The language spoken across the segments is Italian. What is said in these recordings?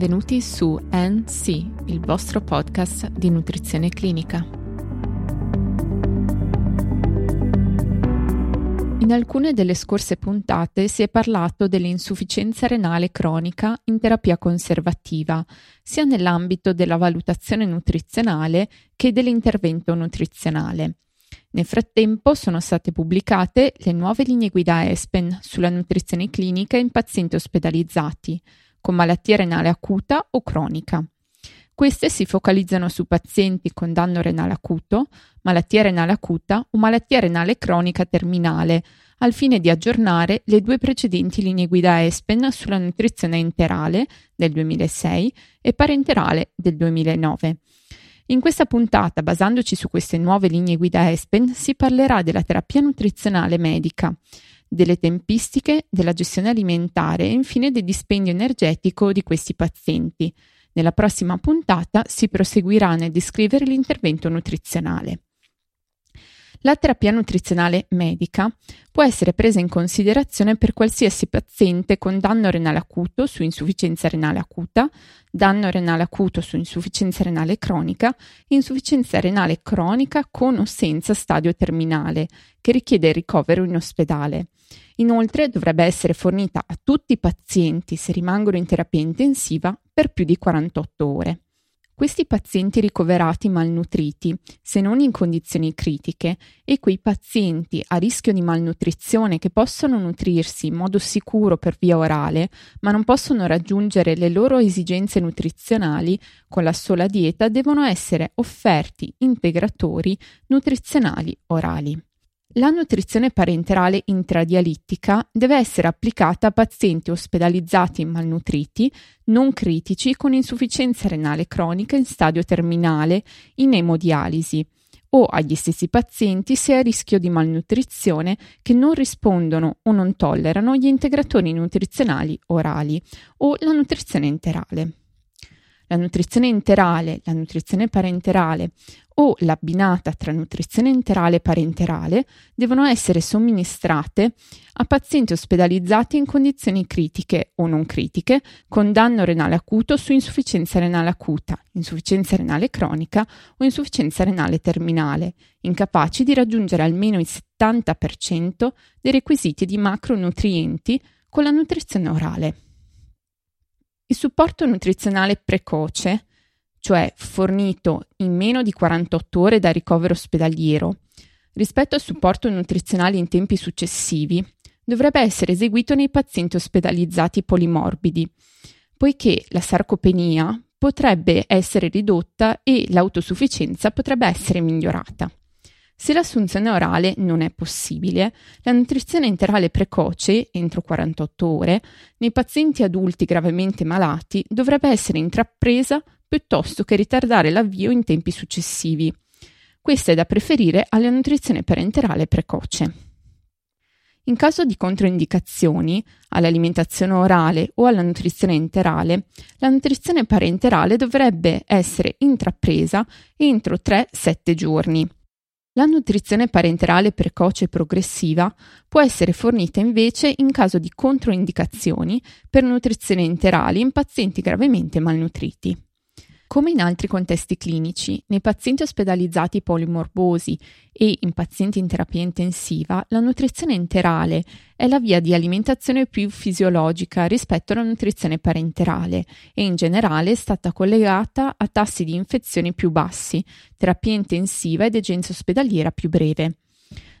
Benvenuti su NC, il vostro podcast di nutrizione clinica. In alcune delle scorse puntate si è parlato dell'insufficienza renale cronica in terapia conservativa, sia nell'ambito della valutazione nutrizionale che dell'intervento nutrizionale. Nel frattempo sono state pubblicate le nuove linee guida ESPEN sulla nutrizione clinica in pazienti ospedalizzati con malattia renale acuta o cronica. Queste si focalizzano su pazienti con danno renale acuto, malattia renale acuta o malattia renale cronica terminale, al fine di aggiornare le due precedenti linee guida ESPEN sulla nutrizione enterale del 2006 e parenterale del 2009. In questa puntata, basandoci su queste nuove linee guida ESPEN, si parlerà della terapia nutrizionale medica, delle tempistiche, della gestione alimentare e infine del dispendio energetico di questi pazienti. Nella prossima puntata si proseguirà nel descrivere l'intervento nutrizionale. La terapia nutrizionale medica può essere presa in considerazione per qualsiasi paziente con danno renale acuto su insufficienza renale acuta, danno renale acuto su insufficienza renale cronica insufficienza renale cronica con o senza stadio terminale, che richiede il ricovero in ospedale. Inoltre dovrebbe essere fornita a tutti i pazienti se rimangono in terapia intensiva per più di 48 ore. Questi pazienti ricoverati malnutriti, se non in condizioni critiche, e quei pazienti a rischio di malnutrizione che possono nutrirsi in modo sicuro per via orale, ma non possono raggiungere le loro esigenze nutrizionali con la sola dieta, devono essere offerti integratori nutrizionali orali. La nutrizione parenterale intradialittica deve essere applicata a pazienti ospedalizzati malnutriti, non critici con insufficienza renale cronica in stadio terminale, in emodialisi o agli stessi pazienti se a rischio di malnutrizione che non rispondono o non tollerano gli integratori nutrizionali orali o la nutrizione enterale. La nutrizione enterale, la nutrizione parenterale o l'abbinata tra nutrizione enterale e parenterale devono essere somministrate a pazienti ospedalizzati in condizioni critiche o non critiche con danno renale acuto su insufficienza renale acuta, insufficienza renale cronica o insufficienza renale terminale, incapaci di raggiungere almeno il 70% dei requisiti di macronutrienti con la nutrizione orale. Il supporto nutrizionale precoce, cioè fornito in meno di 48 ore da ricovero ospedaliero, rispetto al supporto nutrizionale in tempi successivi, dovrebbe essere eseguito nei pazienti ospedalizzati polimorbidi, poiché la sarcopenia potrebbe essere ridotta e l'autosufficienza potrebbe essere migliorata. Se l'assunzione orale non è possibile, la nutrizione enterale precoce, entro 48 ore, nei pazienti adulti gravemente malati dovrebbe essere intrapresa piuttosto che ritardare l'avvio in tempi successivi. Questa è da preferire alla nutrizione parenterale precoce. In caso di controindicazioni all'alimentazione orale o alla nutrizione enterale, la nutrizione parenterale dovrebbe essere intrapresa entro 3-7 giorni la nutrizione parenterale precoce e progressiva può essere fornita invece in caso di controindicazioni per nutrizione enterale in pazienti gravemente malnutriti. Come in altri contesti clinici, nei pazienti ospedalizzati polimorbosi e in pazienti in terapia intensiva, la nutrizione enterale è la via di alimentazione più fisiologica rispetto alla nutrizione parenterale e in generale è stata collegata a tassi di infezione più bassi, terapia intensiva ed egenza ospedaliera più breve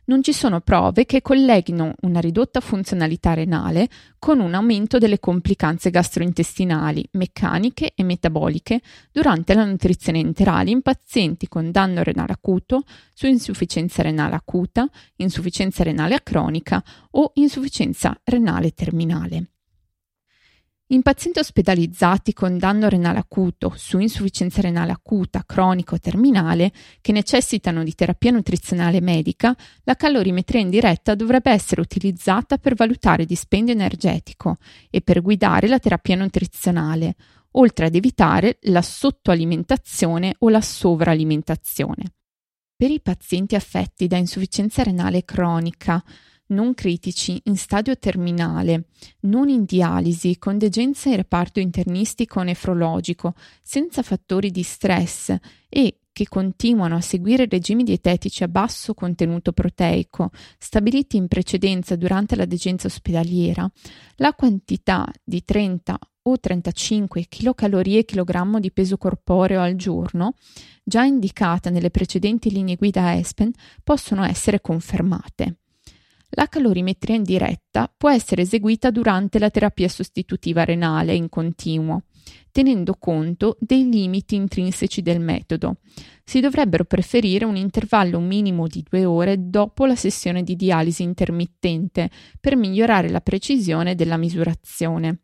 non ci sono prove che colleghino una ridotta funzionalità renale con un aumento delle complicanze gastrointestinali, meccaniche e metaboliche durante la nutrizione enterale in pazienti con danno renale acuto, su insufficienza renale acuta, insufficienza renale cronica o insufficienza renale terminale. In pazienti ospedalizzati con danno renale acuto, su insufficienza renale acuta, cronico o terminale, che necessitano di terapia nutrizionale medica, la calorimetria indiretta dovrebbe essere utilizzata per valutare dispendio energetico e per guidare la terapia nutrizionale, oltre ad evitare la sottoalimentazione o la sovralimentazione. Per i pazienti affetti da insufficienza renale cronica, non critici, in stadio terminale, non in dialisi, con degenza in reparto internistico nefrologico, senza fattori di stress e che continuano a seguire regimi dietetici a basso contenuto proteico, stabiliti in precedenza durante la degenza ospedaliera, la quantità di 30 o 35 kcal/kg di peso corporeo al giorno, già indicata nelle precedenti linee guida ESPEN, possono essere confermate. La calorimetria indiretta può essere eseguita durante la terapia sostitutiva renale in continuo, tenendo conto dei limiti intrinseci del metodo. Si dovrebbero preferire un intervallo minimo di due ore dopo la sessione di dialisi intermittente per migliorare la precisione della misurazione.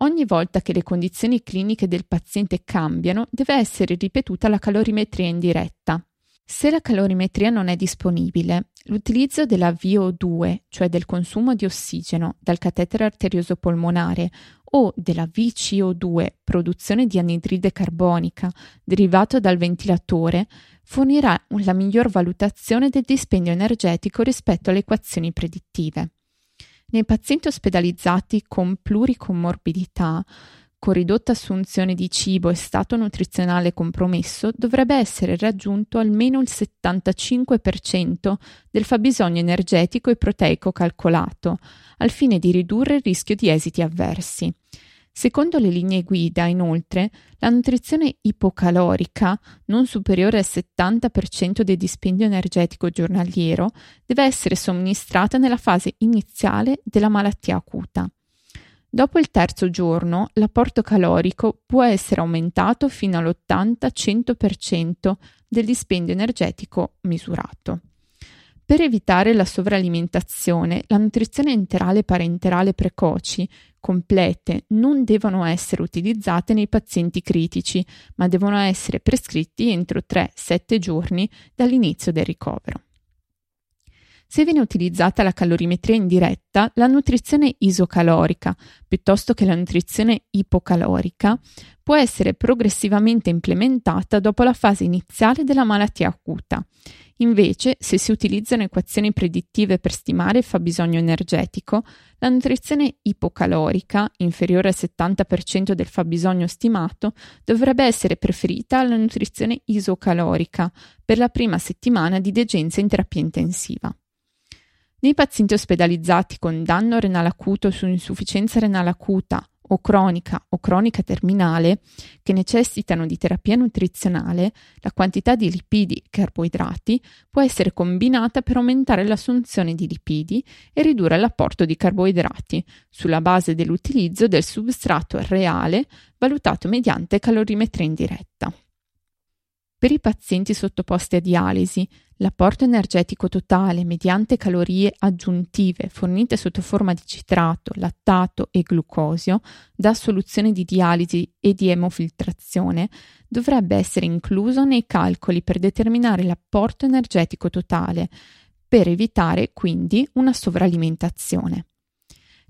Ogni volta che le condizioni cliniche del paziente cambiano, deve essere ripetuta la calorimetria indiretta. Se la calorimetria non è disponibile, l'utilizzo della VO2, cioè del consumo di ossigeno dal catetere arterioso polmonare, o della VCO2, produzione di anidride carbonica, derivato dal ventilatore, fornirà la miglior valutazione del dispendio energetico rispetto alle equazioni predittive. Nei pazienti ospedalizzati con pluricomorbidità, con ridotta assunzione di cibo e stato nutrizionale compromesso, dovrebbe essere raggiunto almeno il 75% del fabbisogno energetico e proteico calcolato, al fine di ridurre il rischio di esiti avversi. Secondo le linee guida, inoltre, la nutrizione ipocalorica, non superiore al 70% del dispendio energetico giornaliero, deve essere somministrata nella fase iniziale della malattia acuta. Dopo il terzo giorno, l'apporto calorico può essere aumentato fino all'80-100% del dispendio energetico misurato. Per evitare la sovralimentazione, la nutrizione enterale e parenterale precoci complete non devono essere utilizzate nei pazienti critici, ma devono essere prescritti entro 3-7 giorni dall'inizio del ricovero. Se viene utilizzata la calorimetria indiretta, la nutrizione isocalorica, piuttosto che la nutrizione ipocalorica, può essere progressivamente implementata dopo la fase iniziale della malattia acuta. Invece, se si utilizzano equazioni predittive per stimare il fabbisogno energetico, la nutrizione ipocalorica, inferiore al 70% del fabbisogno stimato, dovrebbe essere preferita alla nutrizione isocalorica per la prima settimana di degenza in terapia intensiva. Nei pazienti ospedalizzati con danno renale acuto su insufficienza renale acuta o cronica o cronica terminale che necessitano di terapia nutrizionale, la quantità di lipidi e carboidrati può essere combinata per aumentare l'assunzione di lipidi e ridurre l'apporto di carboidrati sulla base dell'utilizzo del substrato reale valutato mediante calorimetria indiretta. Per i pazienti sottoposti a dialisi, l'apporto energetico totale mediante calorie aggiuntive fornite sotto forma di citrato, lattato e glucosio da soluzione di dialisi e di emofiltrazione dovrebbe essere incluso nei calcoli per determinare l'apporto energetico totale, per evitare quindi una sovralimentazione.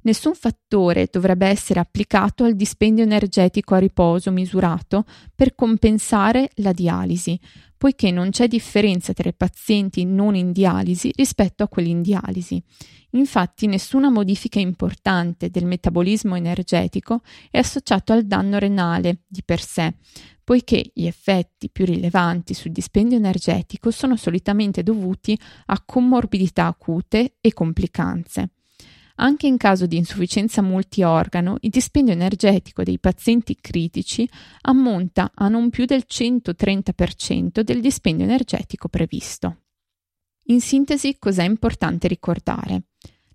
Nessun fattore dovrebbe essere applicato al dispendio energetico a riposo misurato per compensare la dialisi, poiché non c'è differenza tra i pazienti non in dialisi rispetto a quelli in dialisi. Infatti nessuna modifica importante del metabolismo energetico è associato al danno renale di per sé, poiché gli effetti più rilevanti sul dispendio energetico sono solitamente dovuti a comorbidità acute e complicanze. Anche in caso di insufficienza multiorgano, il dispendio energetico dei pazienti critici ammonta a non più del 130% del dispendio energetico previsto. In sintesi, cos'è importante ricordare?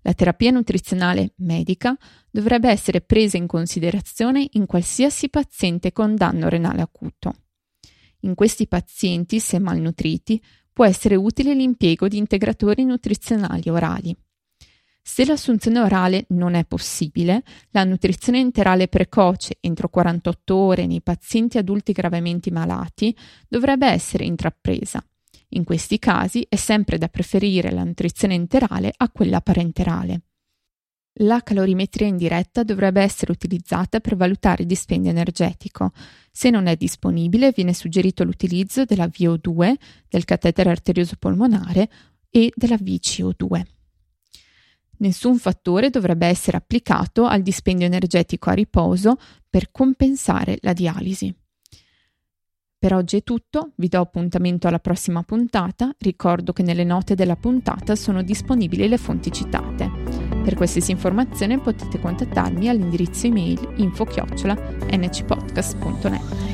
La terapia nutrizionale medica dovrebbe essere presa in considerazione in qualsiasi paziente con danno renale acuto. In questi pazienti, se malnutriti, può essere utile l'impiego di integratori nutrizionali orali. Se l'assunzione orale non è possibile, la nutrizione enterale precoce entro 48 ore nei pazienti adulti gravemente malati dovrebbe essere intrapresa. In questi casi è sempre da preferire la nutrizione enterale a quella parenterale. La calorimetria indiretta dovrebbe essere utilizzata per valutare il dispendio energetico. Se non è disponibile, viene suggerito l'utilizzo della VO2, del catetere arterioso polmonare e della VCO2. Nessun fattore dovrebbe essere applicato al dispendio energetico a riposo per compensare la dialisi. Per oggi è tutto, vi do appuntamento alla prossima puntata, ricordo che nelle note della puntata sono disponibili le fonti citate. Per qualsiasi informazione potete contattarmi all'indirizzo email info-ncpodcast.net.